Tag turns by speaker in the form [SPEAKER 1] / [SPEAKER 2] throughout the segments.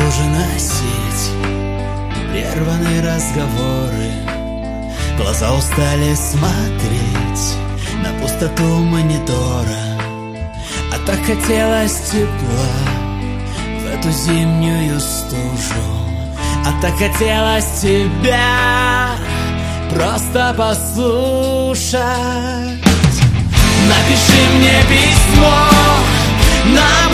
[SPEAKER 1] же носить Прерванные разговоры. Глаза устали смотреть На пустоту монитора. А так хотелось тепла В эту зимнюю стужу. А так хотелось тебя Просто послушать. Напиши мне письмо на обычной бумаге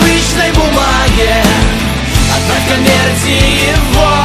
[SPEAKER 1] Конверти его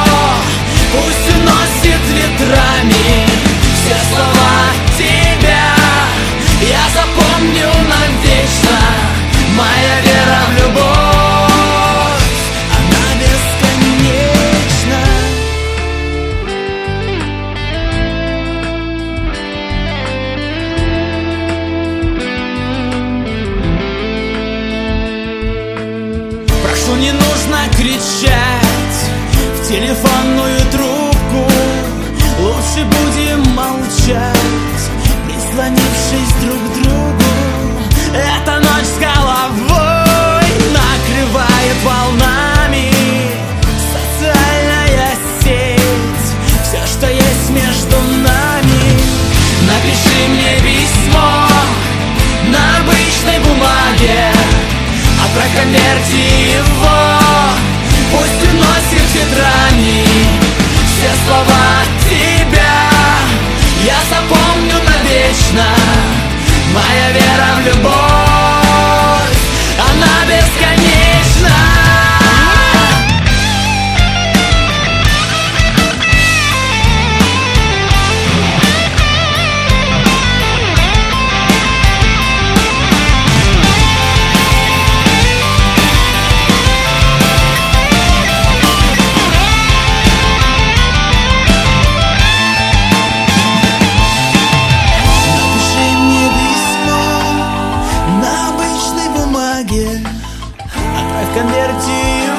[SPEAKER 1] кричать в телефонную трубку. Лучше будем молчать, прислонившись друг к другу навечно Моя вера в любовь Она бесконечна бумаге Отправь в конверте